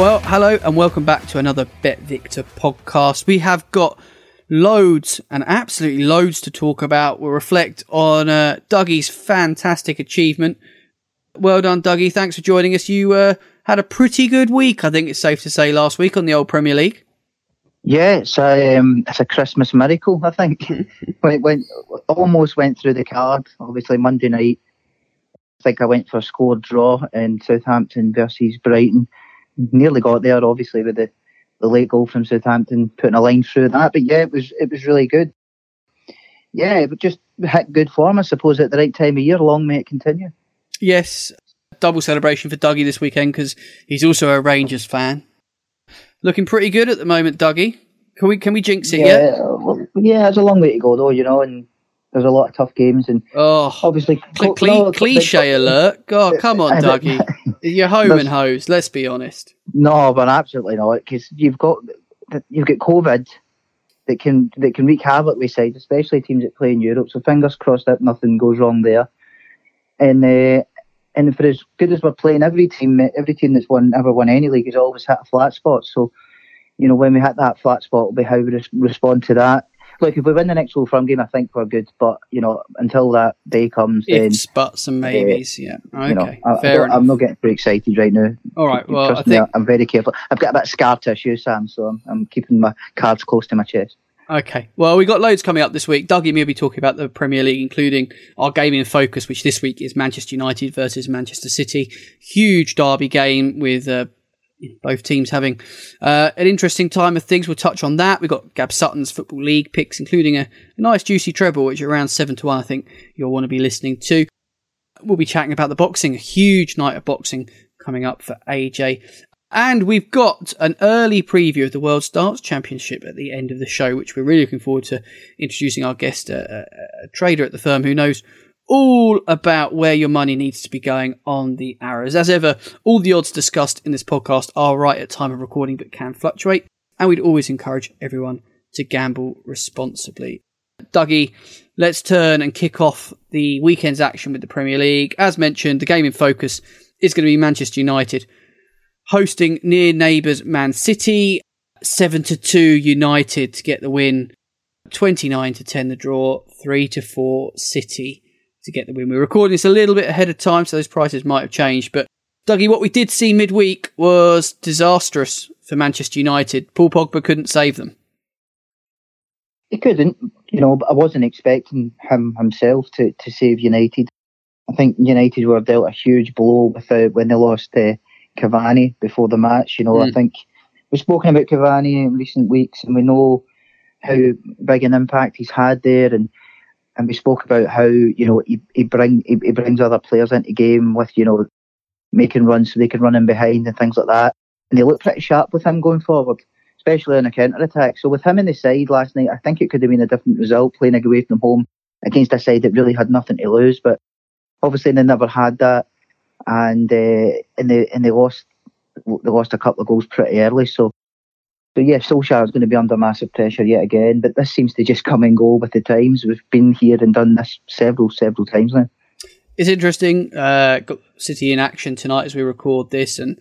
Well, hello and welcome back to another BetVictor podcast. We have got loads and absolutely loads to talk about. We'll reflect on uh, Dougie's fantastic achievement. Well done, Dougie. Thanks for joining us. You uh, had a pretty good week, I think it's safe to say, last week on the old Premier League. Yeah, it's a, um, it's a Christmas miracle, I think. went, went, almost went through the card, obviously, Monday night. I think I went for a score draw in Southampton versus Brighton nearly got there, obviously, with the, the late goal from Southampton putting a line through that. But yeah, it was it was really good. Yeah, it just hit good form, I suppose, at the right time of year. Long may it continue. Yes, double celebration for Dougie this weekend because he's also a Rangers fan. Looking pretty good at the moment, Dougie. Can we can we jinx it yeah, yet? Well, yeah, there's a long way to go though, you know, and there's a lot of tough games and oh, obviously cl- cl- no, cliche alert. God, come on, Dougie. You're home and hose. Let's be honest. No, but absolutely not, because you've got you've got COVID that can that can wreak havoc with sides, especially teams that play in Europe. So fingers crossed that nothing goes wrong there. And uh, and for as good as we're playing, every team every team that's won ever won any league has always hit a flat spot. So you know when we hit that flat spot, will be how we respond to that look, if we win the next Old Firm game, I think we're good. But you know, until that day comes, it's buts and maybes. Uh, yeah, okay, you know, I, fair I am not getting too excited right now. All right, well, I think... Me, I'm very careful. I've got a bit of scar tissue, Sam, so I'm, I'm keeping my cards close to my chest. Okay. Well, we've got loads coming up this week. Dougie will be talking about the Premier League, including our game in focus, which this week is Manchester United versus Manchester City. Huge derby game with uh, both teams having uh, an interesting time of things. We'll touch on that. We've got Gab Sutton's Football League picks, including a, a nice juicy treble, which around 7 to 1, I think you'll want to be listening to. We'll be chatting about the boxing, a huge night of boxing coming up for AJ. And we've got an early preview of the World Darts Championship at the end of the show, which we're really looking forward to introducing our guest, a, a, a trader at the firm who knows all about where your money needs to be going on the arrows. As ever, all the odds discussed in this podcast are right at time of recording but can fluctuate, and we'd always encourage everyone to gamble responsibly. Dougie, let's turn and kick off the weekend's action with the Premier League. As mentioned, the game in focus is going to be Manchester United hosting near neighbours Man City. 7 to 2 United to get the win. 29 to 10 the draw. 3 to 4 City to get the win. We're recording this a little bit ahead of time, so those prices might have changed. But Dougie, what we did see midweek was disastrous for Manchester United. Paul Pogba couldn't save them. He couldn't, you know, but I wasn't expecting him himself to, to save United. I think United were dealt a huge blow with uh, when they lost uh, Cavani before the match. You know, mm. I hmm. think we've spoken about Cavani in recent weeks, and we know how big an impact he's had there, and and we spoke about how you know he, he bring he, he brings other players into game with you know making runs so they can run in behind and things like that. And they look pretty sharp with him going forward, especially in a counter attack. So with him in the side last night, I think it could have been a different result playing away from home against a side that really had nothing to lose. But obviously they never had that, and uh, and they and they lost they lost a couple of goals pretty early. So so yeah, Solskjaer is going to be under massive pressure yet again, but this seems to just come and go with the times. We've been here and done this several, several times now. It's interesting. Uh, got City in action tonight as we record this, and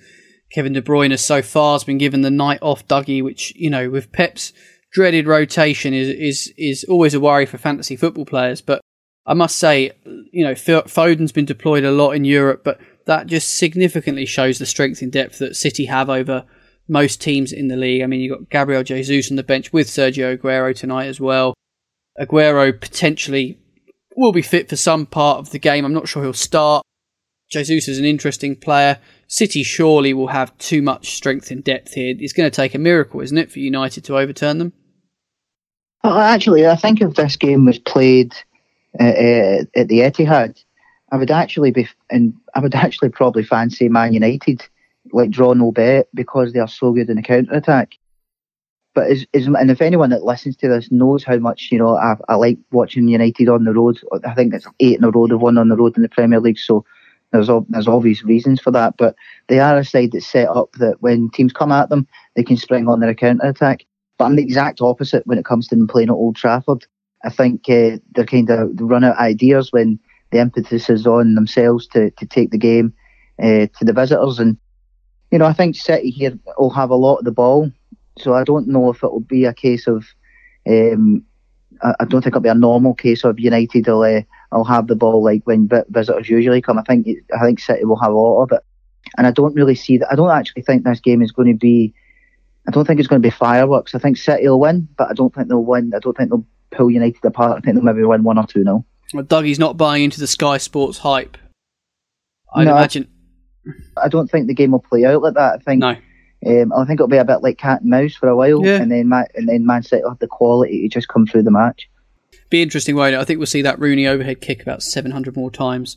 Kevin De Bruyne has so far has been given the night off, Dougie, which you know with Pep's dreaded rotation is is is always a worry for fantasy football players. But I must say, you know, Foden's been deployed a lot in Europe, but that just significantly shows the strength and depth that City have over most teams in the league. I mean, you've got Gabriel Jesus on the bench with Sergio Aguero tonight as well. Aguero potentially will be fit for some part of the game. I'm not sure he'll start. Jesus is an interesting player. City surely will have too much strength and depth here. It's going to take a miracle, isn't it, for United to overturn them? Well, actually, I think if this game was played uh, uh, at the Etihad, I would actually be, and I would actually probably fancy Man United like draw no bet because they are so good in the counter attack. But is, is and if anyone that listens to this knows how much you know I, I like watching United on the road. I think it's eight in a row they've won on the road in the Premier League. So there's there's obvious reasons for that. But they are a side that's set up that when teams come at them, they can spring on their counter attack. But I'm the exact opposite when it comes to them playing at Old Trafford. I think uh, they're kind of run out ideas when the impetus is on themselves to, to take the game uh, to the visitors and you know, I think City here will have a lot of the ball, so I don't know if it will be a case of. Um, I, I don't think it'll be a normal case of United will uh, will have the ball like when vi- visitors usually come. I think it, I think City will have a lot of it, and I don't really see that. I don't actually think this game is going to be. I don't think it's going to be fireworks. I think City will win, but I don't think they'll win. I don't think they'll pull United apart. I think they'll maybe win one or two. Well, Dougie's not buying into the Sky Sports hype. I'd No. imagine. I don't think the game will play out like that. I think No. um, I think it'll be a bit like cat and mouse for a while, Yeah. and then Man, and then Man City will have the quality to just come through the match. Be interesting, won't it? I think we'll see that Rooney overhead kick about 700 more times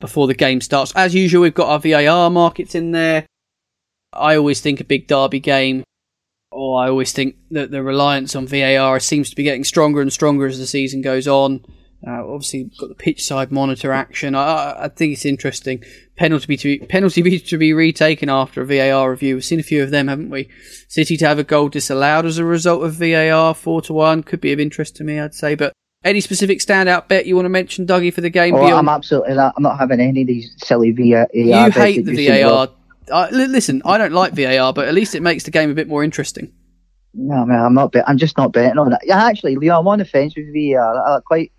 before the game starts. As usual, we've got our VAR markets in there. I always think a big derby game, or I always think that the reliance on VAR seems to be getting stronger and stronger as the season goes on. Uh, obviously, got the pitch side monitor action. I, I- think it's interesting. Penalty to be, penalty be to be retaken after a VAR review. We've seen a few of them, haven't we? City to have a goal disallowed as a result of VAR, four to one, could be of interest to me, I'd say. But any specific standout bet you want to mention, Dougie, for the game? Oh, beyond I'm absolutely not. I'm not having any of these silly VAR. you hate the VAR. Listen, I don't like VAR, but at least it makes the game a bit more interesting. No, man, I'm not. Bet- I'm just not betting on it. Yeah, actually, Leo, I'm on the fence with VAR. I quite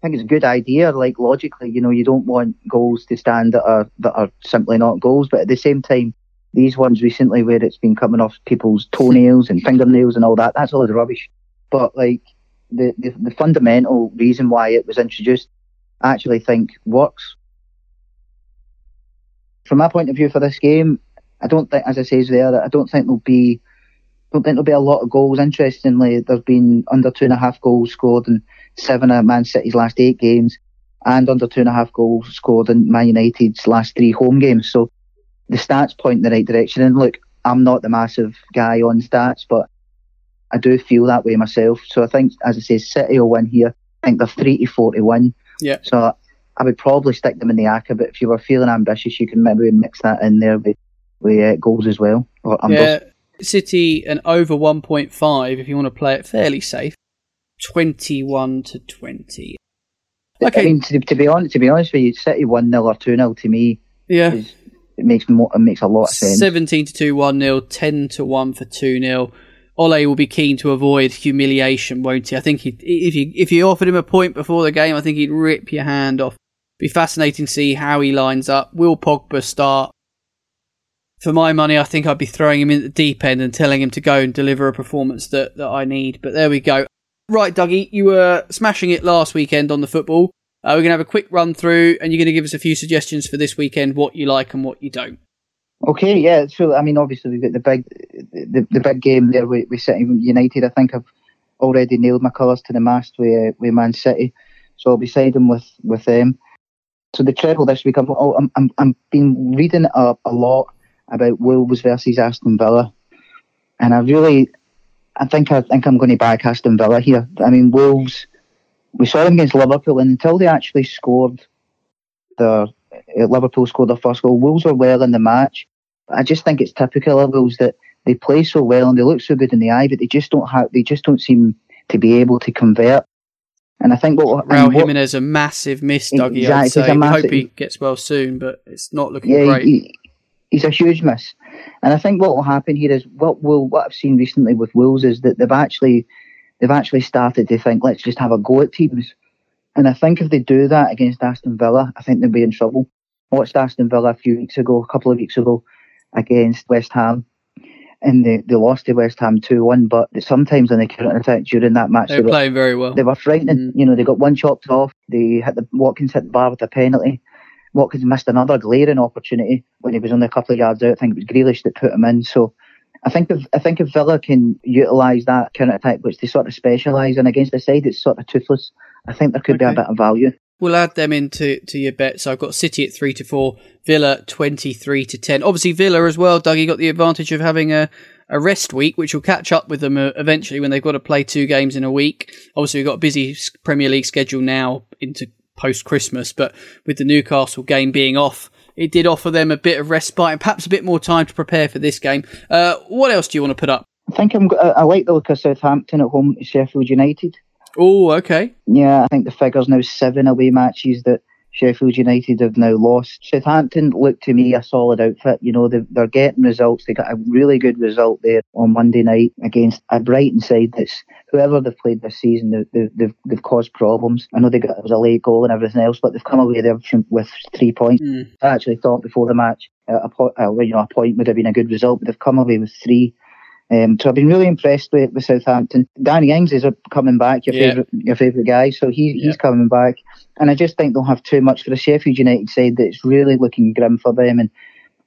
I think it's a good idea. Like logically, you know, you don't want goals to stand that are that are simply not goals, but at the same time, these ones recently where it's been coming off people's toenails and fingernails and all that, that's all rubbish. But like the, the the fundamental reason why it was introduced, I actually think works. From my point of view for this game, I don't think, as I says there, I don't think there'll be don't think there'll be a lot of goals. Interestingly, there's been under two and a half goals scored in seven of Man City's last eight games, and under two and a half goals scored in Man United's last three home games. So the stats point in the right direction. And look, I'm not the massive guy on stats, but I do feel that way myself. So I think, as I say, City will win here. I think they're three to four to win. Yeah. So I would probably stick them in the acca, but if you were feeling ambitious, you can maybe mix that in there with, with uh, goals as well. Or unders. Yeah, City and over 1.5 if you want to play it fairly safe. 21 to 20. Okay. I mean, to, to be honest, to be honest with you, City one 0 or two 0 to me, Yeah. is, it makes more, it makes a lot of sense. 17 to 2, 1 0, 10 to 1 for 2 0. Ole will be keen to avoid humiliation, won't he? I think he'd, if you if you offered him a point before the game, I think he'd rip your hand off. Be fascinating to see how he lines up. Will Pogba start? For my money, I think I'd be throwing him in the deep end and telling him to go and deliver a performance that, that I need. But there we go. Right, Dougie, you were smashing it last weekend on the football. Uh, we're going to have a quick run through, and you're going to give us a few suggestions for this weekend, what you like and what you don't. Okay, yeah. So I mean, obviously we've got the big, the, the big game there with, with City United. I think I've already nailed my colours to the mast with with Man City, so I'll be siding with with them. So the treble this week, I'm I'm I'm, I'm been reading up a lot about Wolves versus Aston Villa, and I really, I think I think I'm going to back Aston Villa here. I mean, Wolves, we saw them against Liverpool, and until they actually scored their uh, Liverpool scored their first goal. Wolves were well in the match. I just think it's typical of Wolves that they play so well and they look so good in the eye, but they just don't have. They just don't seem to be able to convert. And I think what Raul Jimenez a massive miss, Dougie. Exactly, I'd say. Massive- hope he gets well soon, but it's not looking yeah, great. he, he's a huge miss. And I think what will happen here is what will what I've seen recently with Wolves is that they've actually they've actually started to think let's just have a go at teams. And I think if they do that against Aston Villa, I think they'll be in trouble. I watched Aston Villa a few weeks ago, a couple of weeks ago, against West Ham. And they, they lost to West Ham 2 1, but sometimes on the counter attack during that match, They they were playing very well. they were frightening. Mm. You know, they got one chopped off. They hit the Watkins hit the bar with a penalty. Watkins missed another glaring opportunity when he was only a couple of yards out. I think it was Grealish that put him in. So I think if I think if Villa can utilise that counter attack, which they sort of specialise in against the side, that's sort of toothless. I think there could be a Okay. bit of value. We'll add them into to your bet. So I've got City at three to four, Villa twenty three to ten. Obviously Villa as well. Dougie got the advantage of having a, a rest week, which will catch up with them uh, eventually when they've got to play two games in a week. Obviously we've got a busy Premier League schedule now into post Christmas, but with the Newcastle game being off, it did offer them a bit of respite and perhaps a bit more time to prepare for this game. Uh, what else do you want to put up? I think I'm. I I like the look of Southampton at home to Sheffield United. Oh, okay. Yeah, I think the figures now seven away matches that Sheffield United have now lost. Southampton look to me a solid outfit. You know, they're getting results. They got a really good result there on Monday night against a Brighton side that's whoever they've played this season, they've, they've, they've caused problems. I know they got it was a late goal and everything else, but they've come away there with three points. Mm. I actually thought before the match, a, uh, you know, a point would have been a good result, but they've come away with three. Um, so I've been really impressed with, with Southampton. Danny Ings is coming back, your yeah. favourite your favourite guy, so he, he's yeah. coming back. And I just think they'll have too much for the Sheffield United side that's really looking grim for them. And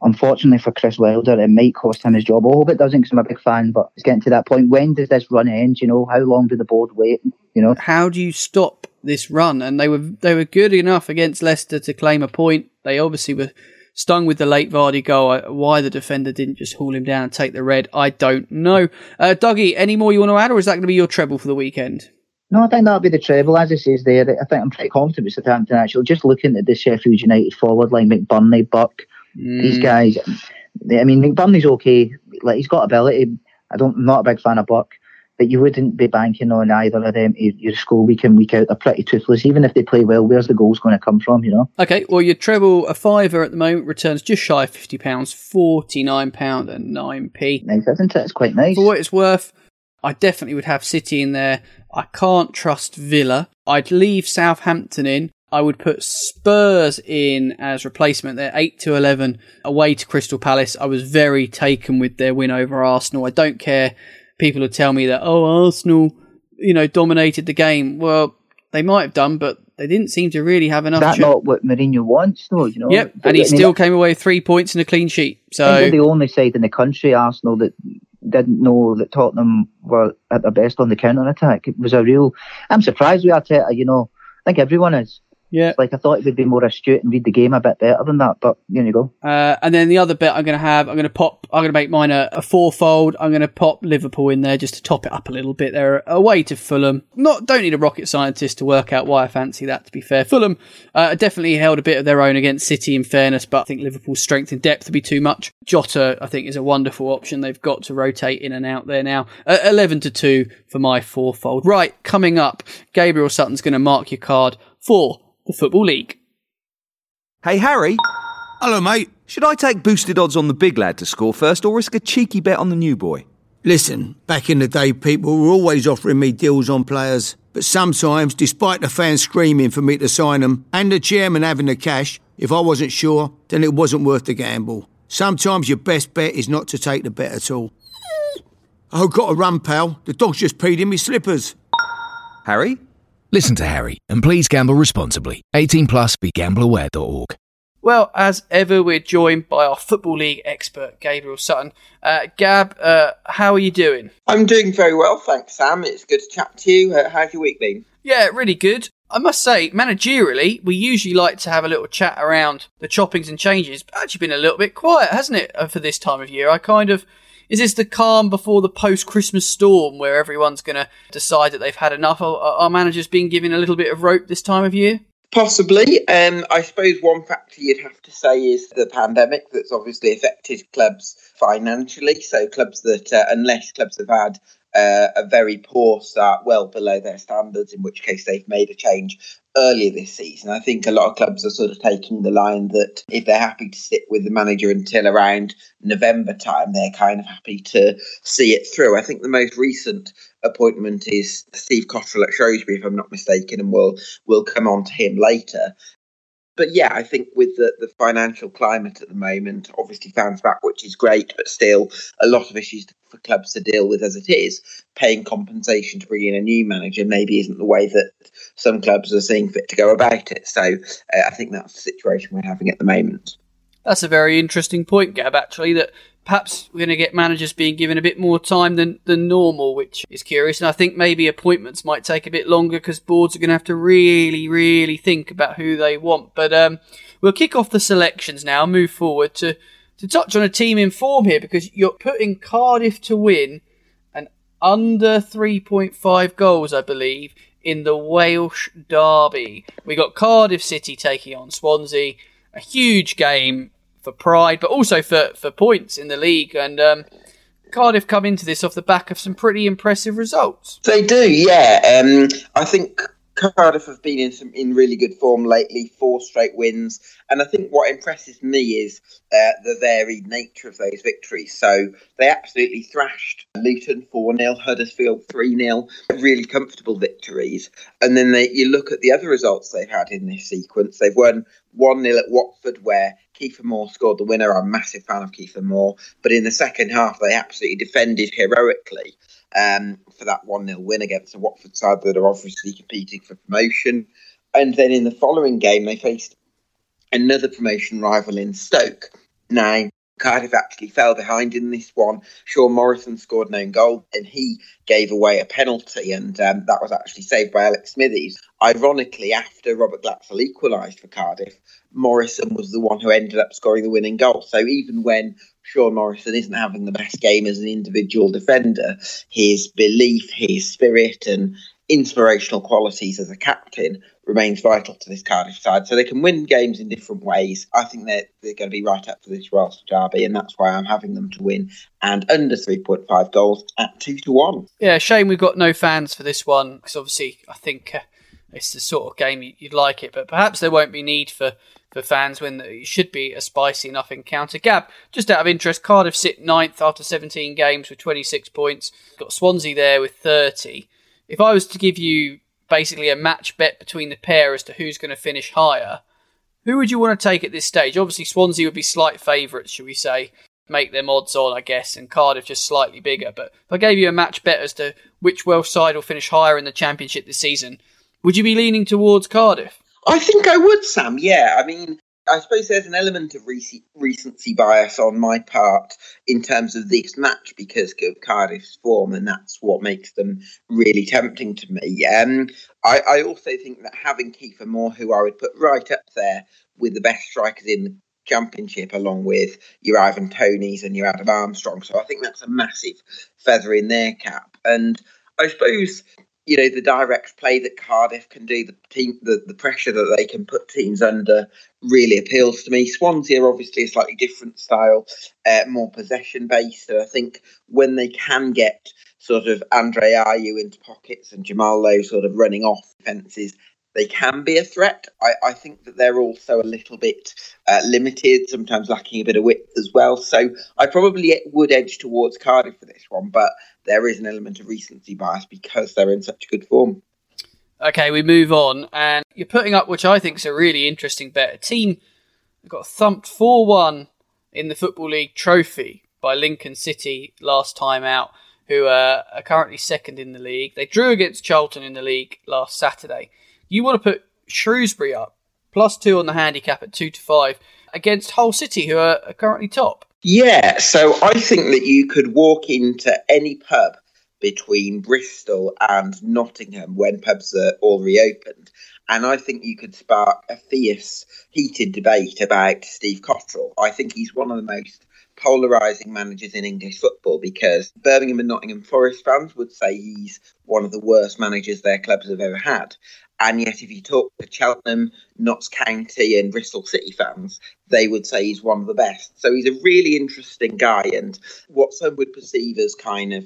unfortunately for Chris Wilder, it might cost him his job. I hope it doesn't because I'm a big fan, but it's getting to that point. When does this run end? You know, how long do the board wait? You know, how do you stop this run? And they were they were good enough against Leicester to claim a point. They obviously were stung with the late Vardy goal. Why the defender didn't just haul him down and take the red, I don't know. Uh, Dougie, any more you want to add, or is that going to be your treble for the weekend? No, I think that'll be the treble. As it says there, I think I'm pretty confident with Southampton actually. Just looking at the Sheffield United forward line, McBurnie, Buck, mm. these guys. I mean, McBurnie's okay. Like he's got ability. I don't. I'm not a big fan of Buck but you wouldn't be banking on either of them your score week in week out. They're pretty toothless. Even if they play well, where's the goals going to come from? You know. Okay, well your treble a fiver at the moment returns just shy of fifty pounds, forty nine pound and nine p. Nice, isn't it? It's quite nice. For what it's worth, I definitely would have City in there. I can't trust Villa. I'd leave Southampton in. I would put Spurs in as replacement. They're 8 to 11 away to Crystal Palace. I was very taken with their win over Arsenal. I don't care people would tell me that, oh, Arsenal, you know, dominated the game. Well, they might have done, but they didn't seem to really have enough. That's not what Mourinho wants, though. You know. Yep, and he I mean, still came away with three points and a clean sheet. So the only side in the country, Arsenal, that didn't know that Tottenham were at their best on the counter attack. It was a real. I'm surprised with Arteta. You know, I think everyone is. Yeah. Like I thought he would be more astute and read the game a bit better than that, but there you go. Uh, and then the other bit I'm going to have, I'm going to pop, I'm going to make mine a, a fourfold. I'm going to pop Liverpool in there just to top it up a little bit. They're away to Fulham. Not, don't need a rocket scientist to work out why I fancy that. To be fair, Fulham uh, definitely held a bit of their own against City. In fairness, but I think Liverpool's strength and depth would be too much. Jota, I think, is a wonderful option. They've got to rotate in and out there now. Uh, Eleven to two for my fourfold. Right, coming up, Gabriel Sutton's going to mark your card for the Football League. Hey, Harry. Hello, mate. Should I take boosted odds on the big lad to score first or risk a cheeky bet on the new boy? Listen, back in the day, people were always offering me deals on players. But sometimes, despite the fans screaming for me to sign them and the chairman having the cash, if I wasn't sure, then it wasn't worth the gamble. Sometimes your best bet is not to take the bet at all. Oh, got a run, pal. The dog's just peed in my slippers. Harry? Listen to Harry and please gamble responsibly. 18 plus begambleaware.org. Well, as ever, we're joined by our Football League expert, Gabriel Sutton. Uh, Gab, uh, how are you doing? I'm doing very well, thanks, Sam. It's good to chat to you. Uh, how's your week been? Yeah, really good. I must say, managerially, we usually like to have a little chat around the choppings and changes, but actually been a little bit quiet, hasn't it, uh, for this time of year? I kind of is this the calm before the post Christmas storm where everyone's going to decide that they've had enough? Are, are managers being given a little bit of rope this time of year? Possibly. Um, I suppose one factor you'd have to say is the pandemic that's obviously affected clubs financially. So, clubs that, uh, unless clubs have had uh, a very poor start, well below their standards, in which case they've made a change earlier this season. I think a lot of clubs are sort of taking the line that if they're happy to sit with the manager until around November time, they're kind of happy to see it through. I think the most recent appointment is Steve Cotterill at Shrewsbury, if I'm not mistaken, and we'll we'll come on to him later but yeah, I think with the, the financial climate at the moment, obviously fans back, which is great, but still a lot of issues for clubs to deal with as it is. Paying compensation to bring in a new manager maybe isn't the way that some clubs are seeing fit to go about it. So uh, I think that's the situation we're having at the moment. That's a very interesting point, Gab, actually, that perhaps we're going to get managers being given a bit more time than, than normal, which is curious. And I think maybe appointments might take a bit longer because boards are going to have to really, really think about who they want. But um, we'll kick off the selections now, move forward to, to touch on a team in form here because you're putting Cardiff to win and under 3.5 goals, I believe, in the Welsh Derby. We got Cardiff City taking on Swansea. A huge game for pride, but also for, for points in the league. And um, Cardiff come into this off the back of some pretty impressive results. They do, yeah. Um, I think Cardiff have been in some in really good form lately, four straight wins, and I think what impresses me is uh, the varied nature of those victories. So they absolutely thrashed Luton four 0 Huddersfield three 0 really comfortable victories. And then they, you look at the other results they've had in this sequence. They've won one 0 at Watford, where Kiefer Moore scored the winner. I'm a massive fan of Kiefer Moore, but in the second half they absolutely defended heroically um, for that 1 0 win against the Watford side that are obviously competing for promotion. And then in the following game, they faced another promotion rival in Stoke. Now, Cardiff actually fell behind in this one. Sean Morrison scored an own goal and he gave away a penalty, and um, that was actually saved by Alex Smithies. Ironically, after Robert Glatzel equalised for Cardiff, Morrison was the one who ended up scoring the winning goal. So even when Sean Morrison isn't having the best game as an individual defender, his belief, his spirit, and inspirational qualities as a captain remains vital to this Cardiff side. So they can win games in different ways. I think they're, they're going to be right up for this Royal Derby, and that's why I'm having them to win and under 3.5 goals at 2 to 1. Yeah, shame we've got no fans for this one because obviously I think uh, it's the sort of game you'd like it, but perhaps there won't be need for for fans when it should be a spicy enough encounter. Gab, just out of interest, Cardiff sit ninth after 17 games with 26 points. Got Swansea there with 30. If I was to give you basically a match bet between the pair as to who's going to finish higher, who would you want to take at this stage? Obviously, Swansea would be slight favourites, should we say? Make them odds on, I guess, and Cardiff just slightly bigger. But if I gave you a match bet as to which Welsh side will finish higher in the Championship this season, would you be leaning towards Cardiff? I think I would, Sam. Yeah, I mean, I suppose there's an element of rec- recency bias on my part in terms of this match because of Cardiff's form, and that's what makes them really tempting to me. Um, I, I also think that having Kiefer Moore, who I would put right up there with the best strikers in the championship, along with your Ivan Toney's and your Adam Armstrong, so I think that's a massive feather in their cap. And I suppose you know the direct play that Cardiff can do, the team, the, the pressure that they can put teams under, really appeals to me. Swansea are obviously a slightly different style, uh, more possession based. So I think when they can get sort of Andre Ayew into pockets and Jamal Lowe sort of running off fences, they can be a threat. I, I think that they're also a little bit uh, limited, sometimes lacking a bit of width as well. So I probably would edge towards Cardiff for this one, but there is an element of recency bias because they're in such good form. Okay, we move on, and you're putting up, which I think is a really interesting bet. A team got thumped 4 1 in the Football League trophy by Lincoln City last time out, who uh, are currently second in the league. They drew against Charlton in the league last Saturday. You want to put Shrewsbury up, plus two on the handicap at 2 to 5, against Hull City, who are currently top. Yeah, so I think that you could walk into any pub between Bristol and Nottingham when pubs are all reopened. And I think you could spark a fierce, heated debate about Steve Cotterill. I think he's one of the most polarising managers in English football because Birmingham and Nottingham Forest fans would say he's one of the worst managers their clubs have ever had. And yet, if you talk to Cheltenham, Notts County, and Bristol City fans, they would say he's one of the best. So he's a really interesting guy, and what some would perceive as kind of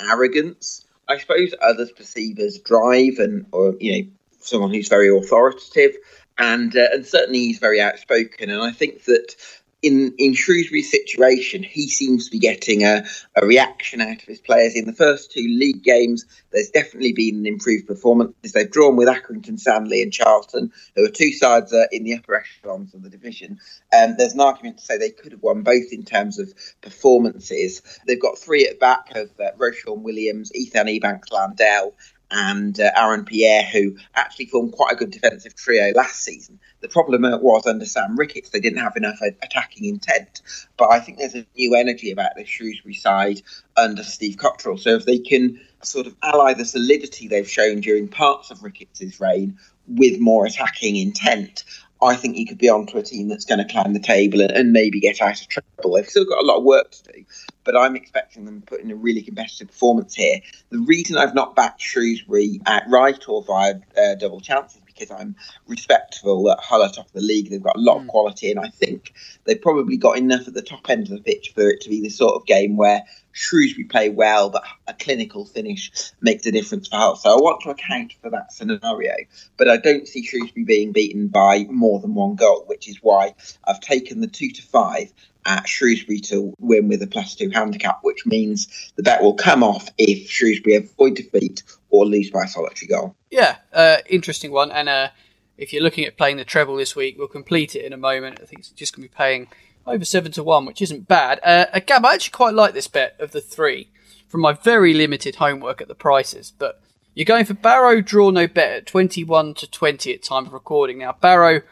arrogance. I suppose others perceive as drive and, or you know, someone who's very authoritative, and uh, and certainly he's very outspoken. And I think that in in Shrewsbury's situation, he seems to be getting a, a reaction out of his players. In the first two league games, there's definitely been an improved performance. They've drawn with Accrington Stanley and Charlton, who are two sides uh, in the upper echelons of the division. Um, there's an argument to say they could have won both in terms of performances. They've got three at back of uh, Williams, Ethan Ebanks Landell, and uh, Aaron Pierre, who actually formed quite a good defensive trio last season. The problem was under Sam Ricketts, they didn't have enough attacking intent. But I think there's a new energy about this Shrewsbury side under Steve Cotterill. So if they can sort of ally the solidity they've shown during parts of Ricketts' reign with more attacking intent, I think he could be onto a team that's going to climb the table and, and, maybe get out of trouble. They've still got a lot of work to do, but I'm expecting them to put in a really competitive performance here. The reason I've not backed Shrewsbury at right or via uh, double chances because I'm respectful that Hull are top of the league. They've got a lot of hmm. quality, and I think they've probably got enough at the top end of the pitch for it to be the sort of game where Shrewsbury play well, but a clinical finish makes a difference for Hull. So I want to account for that scenario, but I don't see Shrewsbury being beaten by more than one goal, which is why I've taken the two to five at Shrewsbury to win with a plus two handicap, which means the bet will come off if Shrewsbury avoid defeat or lose by a solitary goal. Yeah, uh, interesting one. And uh, if you're looking at playing the treble this week, we'll complete it in a moment. I think it's just going to be paying over seven to one, which isn't bad. Uh, uh, Gab, I actually quite like this bet of the three from my very limited homework at the prices, but you're going for Barrow draw no bet at 21 to 20 at time of recording. Now, Barrow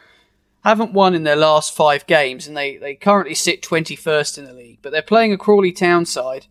haven't won in their last five games, and they, they currently sit 21st in the league, but they're playing a Crawley Town side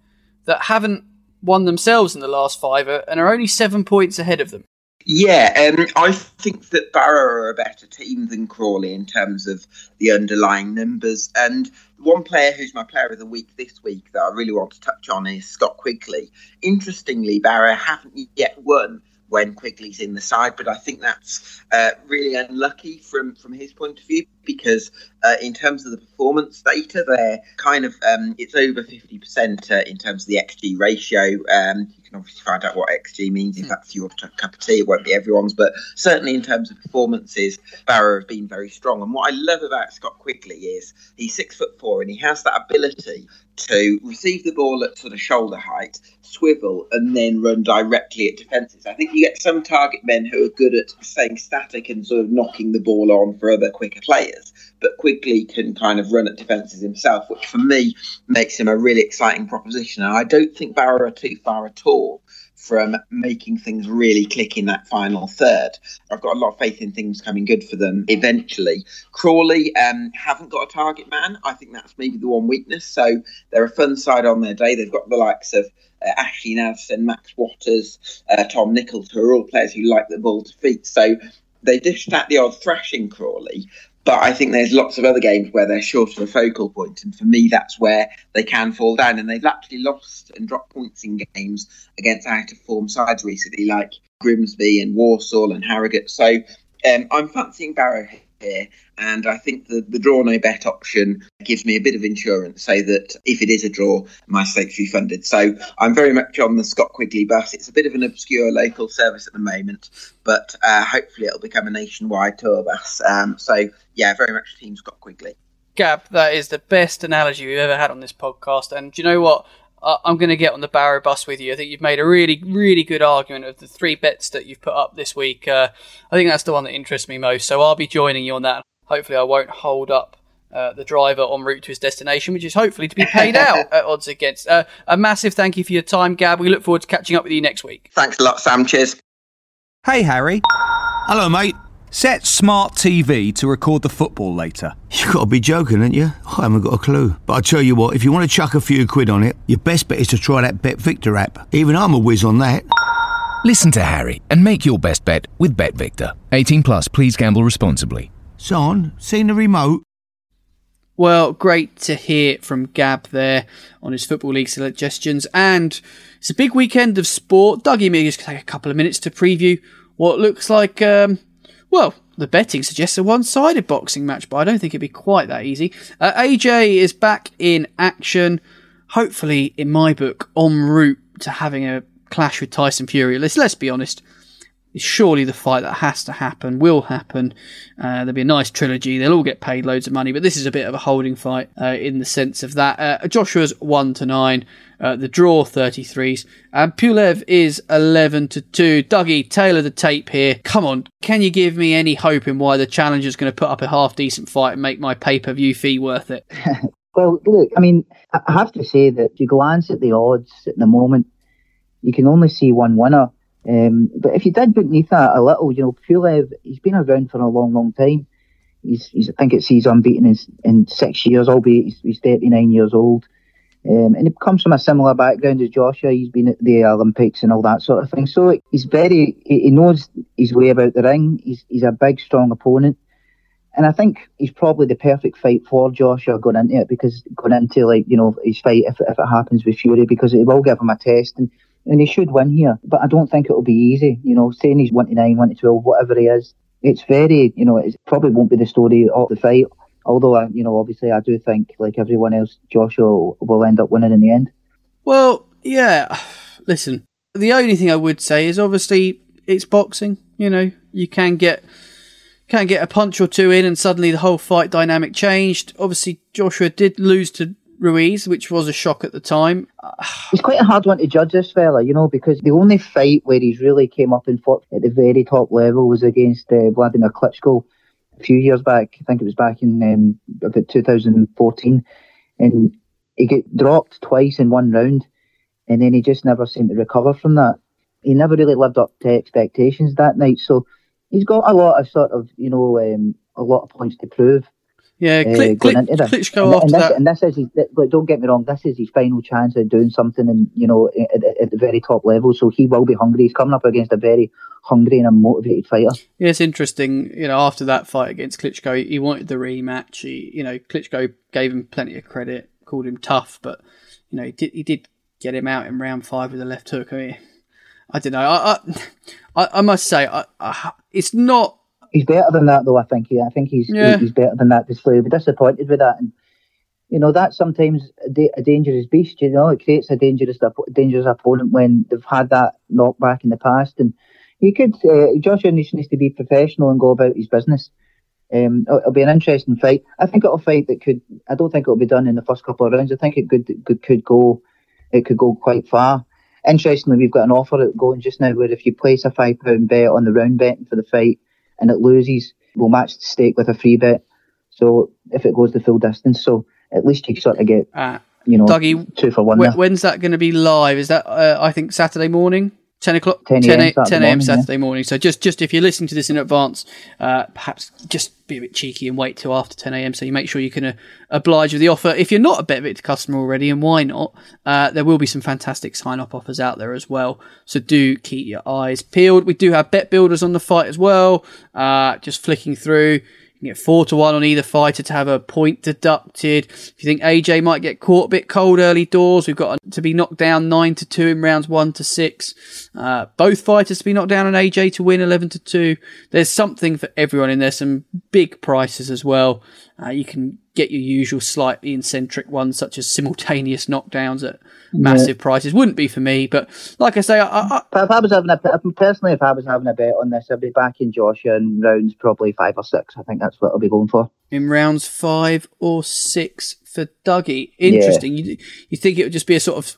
that haven't won themselves in the last five uh, and are only seven points ahead of them. Yeah, um, I think that Barrow are a better team than Crawley in terms of the underlying numbers. And one player who's my player of the week this week that I really want to touch on is Scott Quigley. Interestingly, Barrow haven't yet won when Quigley's in the side. But I think that's uh, really unlucky from from his point of view because uh, in terms of the performance data, they're kind of um, it's over fifty percent uh, in terms of the xG ratio. Um, you can obviously find out what xG means if that's your cup of tea. It won't be everyone's, but certainly in terms of performances, Barrow have been very strong. And what I love about Scott Quigley is he's six foot four and he has that ability to receive the ball at sort of shoulder height, swivel, and then run directly at defences. I think you get some target men who are good at staying static and sort of knocking the ball on for other quicker players, but Quigley can kind of run at defences himself, which for me makes him a really exciting proposition. And I don't think Barrow are too far at all from making things really click in that final third. I've got a lot of faith in things coming good for them eventually. Crawley um, haven't got a target man. I think that's maybe the one weakness. So they're a fun side on their day. They've got the likes of uh, Ashley Nadesan, Max Watters, uh, Tom Nichols, who are all players who like the ball to feet. So they dished out the odd thrashing Crawley, but I think there's lots of other games where they're short of a focal point, and for me, that's where they can fall down. And they've actually lost and dropped points in games against out of form sides recently, like Grimsby and Walsall and Harrogate. So um, I'm fancying Barrow here, and I think the, the draw no bet option gives me a bit of insurance, so that if it is a draw, my stake's refunded. So I'm very much on the Scott Quigley bus. It's a bit of an obscure local service at the moment, but uh, hopefully it'll become a nationwide tour bus. Um, so yeah, very much Team Scott Quigley. Gab, that is the best analogy we've ever had on this podcast. And do you know what? Uh, I'm going to get on the Barrow bus with you. I think you've made a really, really good argument of the three bets that you've put up this week. Uh, I think that's the one that interests me most. So I'll be joining you on that. Hopefully, I won't hold up uh, the driver en route to his destination, which is hopefully to be paid out at odds against. Uh, a massive thank you for your time, Gab. We look forward to catching up with you next week. Thanks a lot, Sam. Cheers. Hey, Harry. Hello, mate. Set smart TV to record the football later. You gotta be joking, ain't you? I haven't got a clue. But I tell you what, if you want to chuck a few quid on it, your best bet is to try that BetVictor app. Even I'm a whiz on that. Listen to Harry and make your best bet with BetVictor. 18 plus, please gamble responsibly. Son, seen the remote? Well, great to hear from Gab there on his Football League suggestions. And it's a big weekend of sport. Dougie and me just take a couple of minutes to preview what looks like, um, well, the betting suggests a one sided boxing match, but I don't think it'd be quite that easy. Uh, AJ is back in action, hopefully, in my book, en route to having a clash with Tyson Fury. Let's, let's be honest. It's surely the fight that has to happen, will happen. Uh, there'll be a nice trilogy. They'll all get paid loads of money, but this is a bit of a holding fight uh, in the sense of that. Uh, Joshua's 1 to 9, uh, the draw 33s, and Pulev is 11 to 2. Dougie, tailor the tape here. Come on, can you give me any hope in why the challenger's going to put up a half decent fight and make my pay per view fee worth it? Well, look, I mean, I have to say that if you glance at the odds at the moment, you can only see one winner. Um, but if you did beneath that a little, you know, Pulev, he's been around for a long, long time. He's, he's I think it's he's unbeaten in, in six years, albeit he's, he's 39 years old. Um, and he comes from a similar background as Joshua. He's been at the Olympics and all that sort of thing. So he's very, he knows his way about the ring. He's, he's a big, strong opponent. And I think he's probably the perfect fight for Joshua going into it because going into like, you know, his fight if, if it happens with Fury because it will give him a test and, and he should win here. But I don't think it'll be easy. You know, saying he's 1 to 9, 1 to 12, whatever he is, it's very, you know, it probably won't be the story of the fight. Although, I, you know, obviously, I do think, like everyone else, Joshua will end up winning in the end. Well, yeah. Listen, the only thing I would say is obviously it's boxing. You know, you can get can get a punch or two in, and suddenly the whole fight dynamic changed. Obviously, Joshua did lose to Ruiz, which was a shock at the time. It's quite a hard one to judge this fella, you know, because the only fight where he's really came up and fought at the very top level was against uh, Vladimir Klitschko a few years back. I think it was back in um, about 2014, and he got dropped twice in one round, and then he just never seemed to recover from that. He never really lived up to expectations that night, so he's got a lot of sort of, you know, um, a lot of points to prove. Yeah, uh, Kli- into this. Klitschko and, after and this, that. and this is his, like, don't get me wrong, this is his final chance of doing something, and you know, at, at the very top level. So he will be hungry. He's coming up against a very hungry and a motivated fighter. Yeah, it's interesting. You know, after that fight against Klitschko, he, he wanted the rematch. He, you know, Klitschko gave him plenty of credit, called him tough, but you know, he did he did get him out in round five with a left hook. I mean, I don't know. I I, I must say, I, I, it's not. He's better than that, though. I think. He, I think he's Yeah. he's better than that. Display. Be disappointed with that, and you know that's sometimes a, da- a dangerous beast. You know, it creates a dangerous dangerous opponent when they've had that knockback in the past. And you could uh, Joshua needs, needs to be professional and go about his business. Um, it'll, it'll be an interesting fight. I think it'll fight that could. I don't think it'll be done in the first couple of rounds. I think it could could, could go. It could go quite far. Interestingly, we've got an offer going just now where if you place a five pound bet on the round betting for the fight and it loses, we'll match the stake with a free bet. So if it goes the full distance, so at least you sort of get Uh, you know Dougie, two for one. When, when's that going to be live? Is that uh, I think Saturday morning, ten o'clock, 10 10 a.m. a- 10 Saturday a.m. morning, yeah. Saturday morning. So just just if you're listening to this in advance, uh, perhaps just be a bit cheeky and wait till after ten a.m. So you make sure you can uh, oblige with the offer. If you're not a BetVictor customer already, and why not? Uh, there will be some fantastic sign up offers out there as well. So do keep your eyes peeled. We do have bet builders on the fight as well. Uh, just flicking through. You get four to one on either fighter to have a point deducted. If you think AJ might get caught a bit cold early doors, we've got to be knocked down nine to two in rounds one to six. Uh, both fighters to be knocked down on AJ to win eleven to two. There's something for everyone in there. Some big prices as well. Uh, you can get your usual slightly eccentric ones such as simultaneous knockdowns at massive prices. Wouldn't be for me, but like I say, I, I, if I was having a personally, if I was having a bet on this, I'd be backing Joshua in rounds probably five or six. I think that's what I'll be going for. in rounds five or six for Dougie. Interesting. You you think it would just be a sort of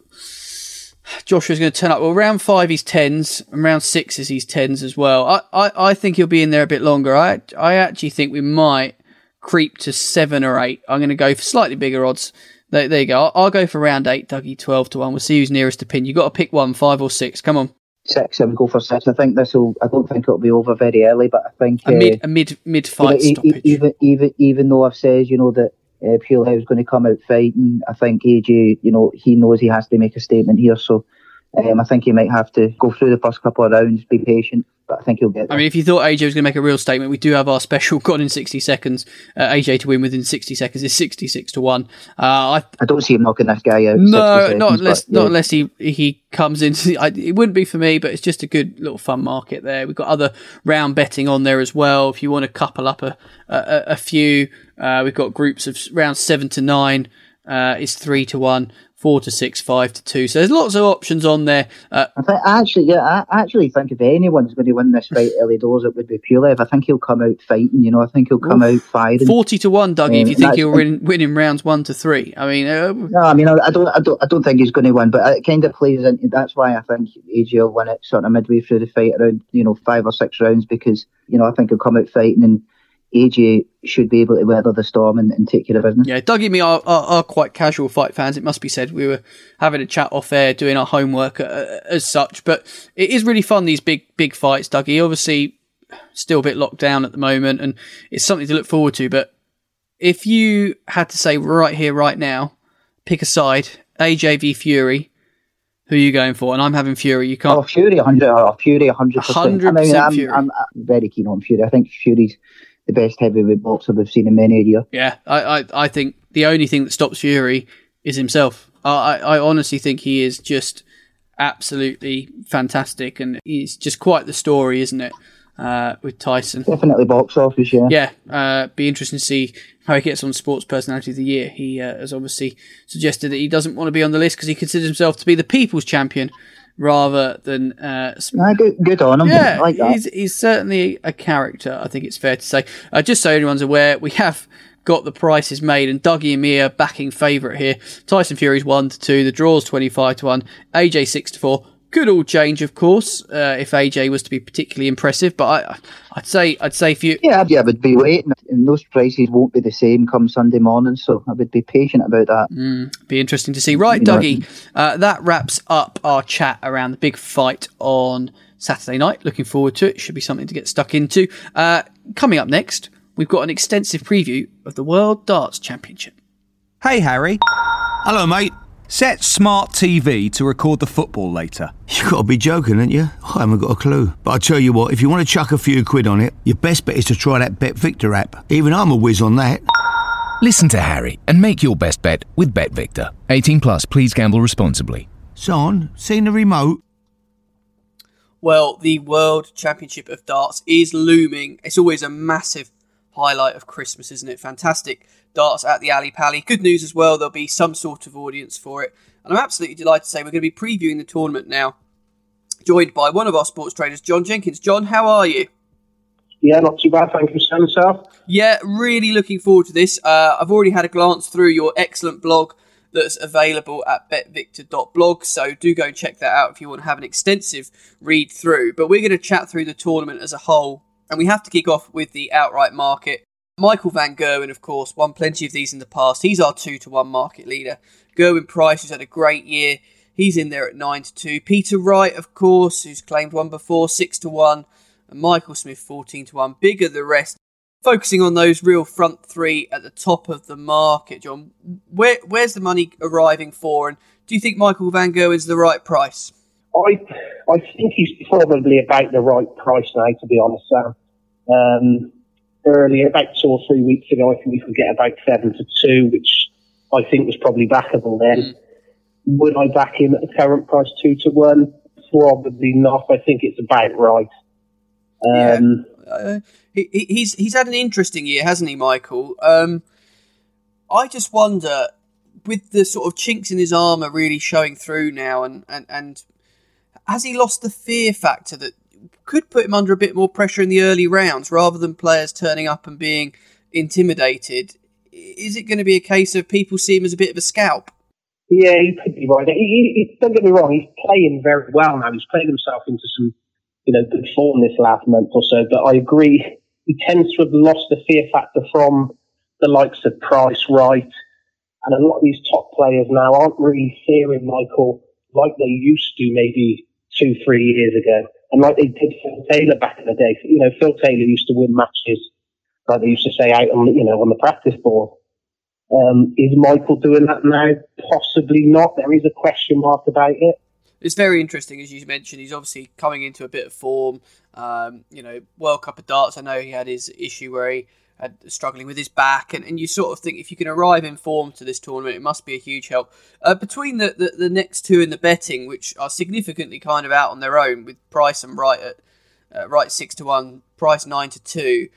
Joshua's going to turn up. Well, round five he's tens, and round six is he's tens as well. I, I, I think he'll be in there a bit longer. I I actually think we might creep to seven or eight. I'm going to go for slightly bigger odds. There, there you go. I'll, I'll go for round eight, Dougie, twelve to one. We'll see who's nearest to pin. You've got to pick one, five or six. Come on, Six, I would go for six. I think this will. I don't think it'll be over very early, but I think a uh, mid a mid mid you know, fight e- e- stoppage. even even even though I've said you know that uh, was going to come out fighting, I think AJ, you know, he knows he has to make a statement here. So um, I think he might have to go through the first couple of rounds, be patient, but I think he'll get I mean, if you thought AJ was going to make a real statement, we do have our special gone in 60 seconds. Uh, AJ to win within 60 seconds is 66 to 1. Uh, I, I don't see him knocking that guy out. no, 60 not unless but, not unless he he comes into. I, it wouldn't be for me, but it's just a good little fun market there. We've got other round betting on there as well. If you want to couple up a a, a few, uh, we've got groups of round seven to nine. Uh, is three to one, four to six, five to two. So there's lots of options on there. Uh, I think actually, yeah, I actually think if anyone's going to win this fight early doors, it would be Pulev. I think he'll come out fighting. You know, I think he'll come out firing. Forty to one, Dougie. if Um, you think he'll win, win in rounds one to three, I mean, uh, No, I mean, I I don't, I don't, I don't think he's going to win, but it kind of plays into. That's why I think AJ will win it sort of midway through the fight, around you know five or six rounds, because you know I think he'll come out fighting, and AJ should be able to weather the storm and, and take care of business. Yeah, Dougie and me are, are, are quite casual fight fans, it must be said. We were having a chat off air, doing our homework uh, uh, as such, but it is really fun, these big, big fights, Dougie. Obviously, still a bit locked down at the moment, and it's something to look forward to. But if you had to say right here, right now, pick a side, AJ v Fury, who are you going for? And I'm having Fury. You Oh, can't. Fury, hundred, oh, Fury, uh, hundred percent. I mean, 100% I'm, Fury. I'm, I'm very keen on Fury. I think Fury's the best heavyweight boxer we've seen in many a year. Yeah, I, I, I think the only thing that stops Fury is himself. I, I I honestly think he is just absolutely fantastic, and he's just quite the story, isn't it? uh, with Tyson. Definitely box office, yeah. Yeah, uh, be interesting to see how he gets on Sports Personality of the Year. He uh, has obviously suggested that he doesn't want to be on the list because he considers himself to be the People's Champion rather than. Uh, Nah, good, good on him. yeah, like that. he's, he's certainly a character. I think it's fair to say. Uh, just so everyone's aware, we have got the prices made, and Dougie and me are backing favourite here. Tyson Fury's one to two, the draws twenty five to one, AJ six to four. Could all change, of course, uh, if AJ was to be particularly impressive. But I, I'd say, I'd say if you, Yeah, yeah, I would be waiting, and those prices won't be the same come Sunday morning, so I would be patient about that. be interesting to see. Right, You know, Dougie, uh, that wraps up our chat around the big fight on Saturday night. Looking forward to it. Should be something to get stuck into. Uh, coming up next, we've got an extensive preview of the World Darts Championship. Hey, Harry. Hello, mate. Set Smart TV to record the football later. You got to be joking, ain't you? I haven't got a clue. But I tell you what, if you want to chuck a few quid on it, your best bet is to try that BetVictor app. Even I'm a whiz on that. Listen to Harry and make your best bet with BetVictor. 18 plus, please gamble responsibly. Son, seen the remote? Well, the World Championship of Darts is looming. It's always a massive highlight of Christmas, isn't it? Fantastic darts at the Ally Pally. Good news as well, there'll be some sort of audience for it. And I'm absolutely delighted to say we're going to be previewing the tournament now, joined by one of our sports traders, Jon Jenkins. Jon, how are you? Yeah, not too bad. Thank you, Sam. Yourself? Yeah, really looking forward to this. Uh, I've already had a glance through your excellent blog that's available at betvictor.blog, so do go and check that out if you want to have an extensive read through. But we're going to chat through the tournament as a whole, and we have to kick off with the outright market. Michael Van Gerwen, of course, won plenty of these in the past. He's our two to one market leader. Gerwyn Price, who's had a great year, he's in there at nine to two. Peter Wright, of course, who's claimed one before, six to one. And Michael Smith, fourteen to one. Bigger the rest focusing on those real front three at the top of the market, Jon, where where's the money arriving for, and do you think Michael Van Gerwen's the right price? I I think he's probably about the right price now, to be honest, Sam. Um, earlier, about two or three weeks ago, I think we could get about seven to two, which I think was probably backable then. Would I back him at the current price, two to one? Probably not. I think it's about right. Um, Uh, he, he- he's he's had an interesting year, hasn't he, Michael? Um, I just wonder, with the sort of chinks in his armour really showing through now, and, and, and has he lost the fear factor that could put him under a bit more pressure in the early rounds rather than players turning up and being intimidated? Is it going to be a case of people see him as a bit of a scalp? Yeah, you could be right. He, he, don't get me wrong, he's playing very well now. He's played himself into some, you know, good form this last month or so. But I agree, he tends to have lost the fear factor from the likes of Price, Wright, and a lot of these top players now aren't really fearing Michael like they used to maybe two, three years ago, and like they did Phil Taylor back in the day. You know, Phil Taylor used to win matches, like they used to say out on, the- you know, on the practice board. Um, is Michael doing that now? Possibly not. There is a question mark about it. it's very interesting, as you mentioned. He's obviously coming into a bit of form. Um, you know, World Cup of Darts. I know he had his issue where he had struggling with his back, and, and you sort of think if you can arrive in form to this tournament, it must be a huge help. Uh, between the, the the next two in the betting, which are significantly kind of out on their own, with Price and Wright at uh, Wright six to one, Price nine to two.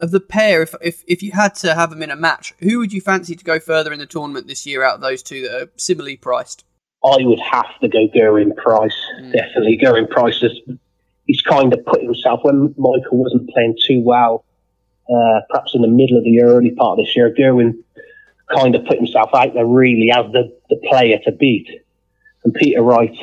Of the pair, if, if if you had to have them in a match, who would you fancy to go further in the tournament this year out of those two that are similarly priced? I would have to go Gerwyn Price. Definitely. Gerwyn Price is, he's kind of put himself, when Michael wasn't playing too well, uh, perhaps in the middle of the early part of this year, Gerwyn kind of put himself out there really as the, the player to beat. And Peter Wright,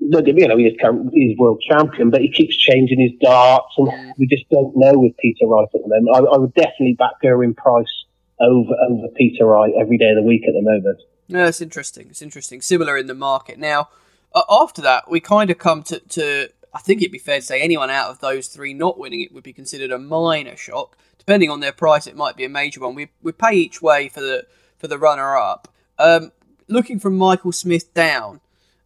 look, you know, he's, he's world champion, but he keeps changing his darts, and we just don't know with Peter Wright at the moment. I, I would definitely back Gerwyn Price over over Peter Wright every day of the week at the moment. No, it's interesting. It's interesting. Similar in the market. Now, uh, after that, we kind of come to, to, I think it'd be fair to say anyone out of those three not winning it would be considered a minor shock. Depending on their price, it might be a major one. We, we pay each way for the for the runner up. Um, looking from Michael Smith down,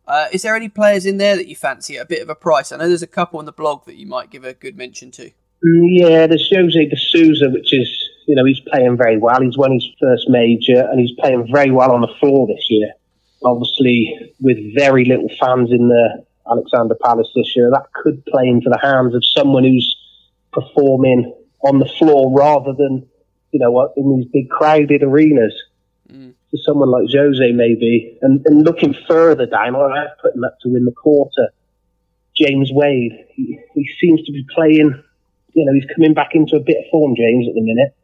uh, is there any players in there that you fancy at a bit of a price? I know there's a couple on the blog that you might give a good mention to. Yeah, there's Jose de Sousa, which is, you know, he's playing very well. He's won his first major and he's playing very well on the floor this year. Obviously, with very little fans in the Alexandra Palace this year, that could play into the hands of someone who's performing on the floor rather than, you know, in these big crowded arenas. Mm. To someone like Jose, maybe. And, and looking further down, I've put him up to win the quarter. James Wade, he, he seems to be playing, you know, he's coming back into a bit of form, James, at the minute.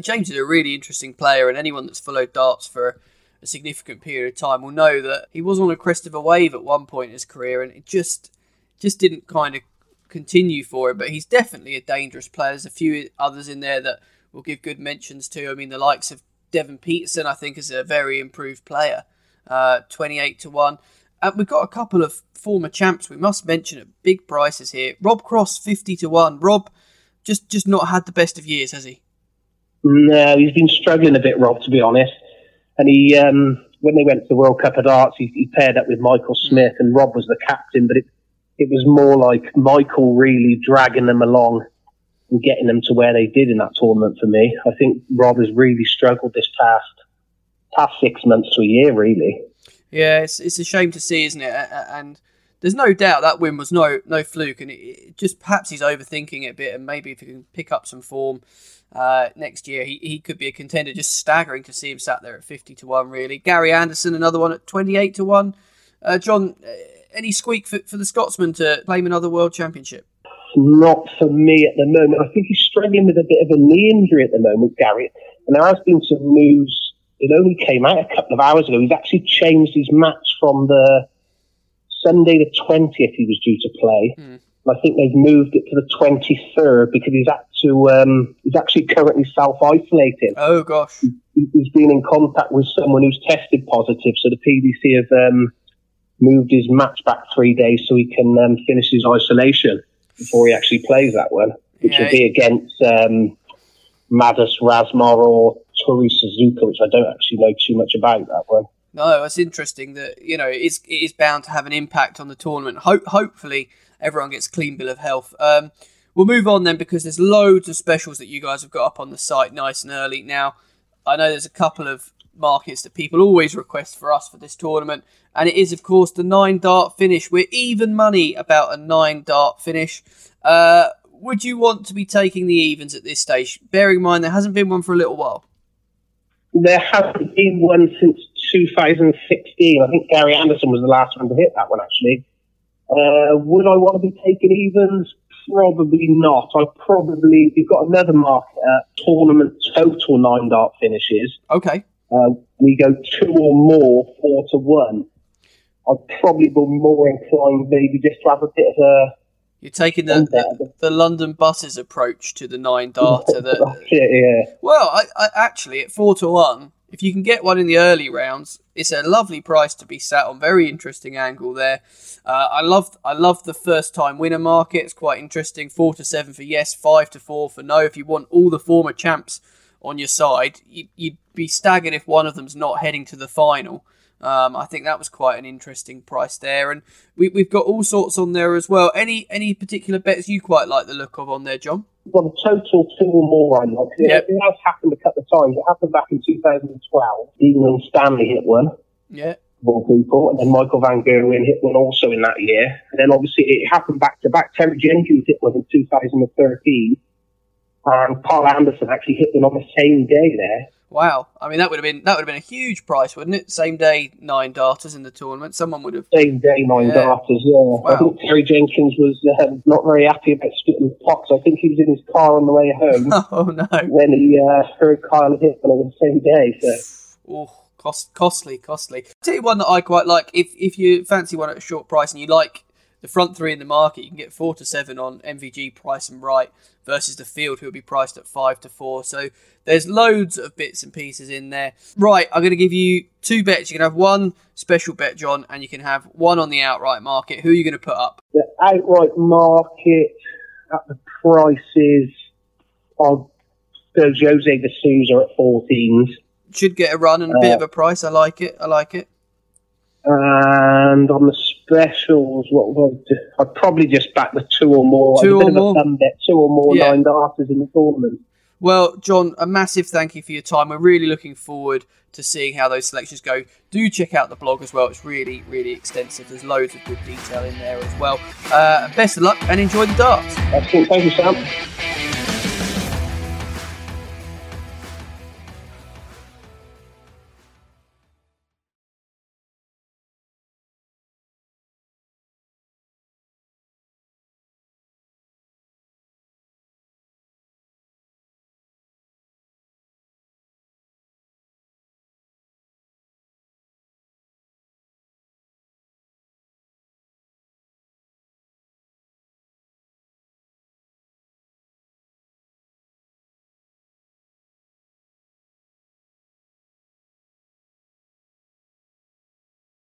James is a really interesting player, and anyone that's followed darts for a significant period of time will know that he was on a crest of a wave at one point in his career, and it just just didn't kind of continue for him. But he's definitely a dangerous player. There's a few others in there that we'll give good mentions to. I mean, the likes of Devon Petersen, I think, is a very improved player. Uh, 28 to 1. And we've got a couple of former champs we must mention at big prices here. Rob Cross, 50 to 1. Rob just just not had the best of years, has he? No, he's been struggling a bit, Rob, to be honest. And he, um, when they went to the World Cup of Darts, he, he, paired up with Michael Smith, and Rob was the captain. But it, it was more like Michael really dragging them along and getting them to where they did in that tournament. For me, I think Rob has really struggled this past past six months to a year, really. Yeah, it's it's a shame to see, isn't it? And there's no doubt that win was no no fluke, and it, it just perhaps he's overthinking it a bit, and maybe if he can pick up some form uh, next year, he, he could be a contender. Just staggering to see him sat there at 50 to 1, really. Gary Anderson, another one at 28 to 1. Uh, Jon, uh, any squeak for, for the Scotsman to claim another World Championship? Not for me at the moment. I think he's struggling with a bit of a knee injury at the moment, Gary. And there has been some news. It only came out a couple of hours ago. He's actually changed his match from the Sunday the 20th he was due to play. Mm. I think they've moved it to the 23rd because he's had to, um, he's actually currently self isolating. Oh, gosh. He, has been in contact with someone who's tested positive. So the PDC have um, moved his match back three days so he can um, finish his isolation before he actually plays that one, which yeah. will be against um, Madars Razma or Toru Suzuki, which I don't actually know too much about that one. No, it's interesting that, you know, it is, it is bound to have an impact on the tournament. Ho- hopefully everyone gets clean bill of health. Um, we'll move on then because there's loads of specials that you guys have got up on the site nice and early. Now, I know there's a couple of markets that people always request for us for this tournament, and it is, of course, the nine dart finish. We're even money about a nine dart finish. Uh, would you want to be taking the evens at this stage? Bearing in mind there hasn't been one for a little while. There hasn't been one since 2016. I think Gary Anderson was the last one to hit that one, actually. Uh, would I want to be taking evens? Probably not. I probably we've got another market at tournament total nine dart finishes. Okay. Uh, we go two or more, four to one. I'd probably be more inclined maybe just to have a bit of a. You're taking the, the, the London buses approach to the nine darter. That, yeah. Well, I, I, actually at four to one, if you can get one in the early rounds, it's a lovely price to be sat on. Very interesting angle there. Uh, I love I love the first time winner market. It's quite interesting. Four to seven for yes, five to four for no. If you want all the former champs on your side, you, would be staggered if one of them's not heading to the final. Um, I think that was quite an interesting price there, and we, have got all sorts on there as well. Any any particular bets you quite like the look of on there, Jon? Well, the total two or more I like. Yep. It has happened a couple of times. It happened back in 2012. Even Winstanley hit one. Yeah more people. And then Michael Van Gerwen hit one also in that year. And then obviously it happened back to back. Terry Jenkins hit one in 2013. And Paul Anderson actually hit one on the same day there. Wow, I mean that would have been that would have been a huge price, wouldn't it? Same day nine darters in the tournament. Someone would have same day nine yeah. darters. Yeah, wow. I think Terry Jenkins was uh, not very happy about splitting the pots. I think he was in his car on the way home. oh no! When he uh, heard Kyle hit on the same day. So. Oh Cost, costly, costly. I'll tell you one that I quite like. If if you fancy one at a short price and you like the front three in the market, you can get four to seven on MVG Price and Wright versus the field, who will be priced at five to four. So there's loads of bits and pieces in there. Right, I'm going to give you two bets. You can have one special bet, Jon, and you can have one on the outright market. Who are you going to put up? The outright market at the prices of Jose de Sousa at 14s should get a run and a bit of a uh, price. I like it. I like it. And on the specials, what would I do? I'd probably just back the two or more. Two or more. Bet, two or more yeah. nine darters in the tournament. Well, Jon, a massive thank you for your time. We're really looking forward to seeing how those selections go. Do check out the blog as well. It's really, really extensive. There's loads of good detail in there as well. Uh, best of luck and enjoy the darts. Excellent. Thank you, Sam.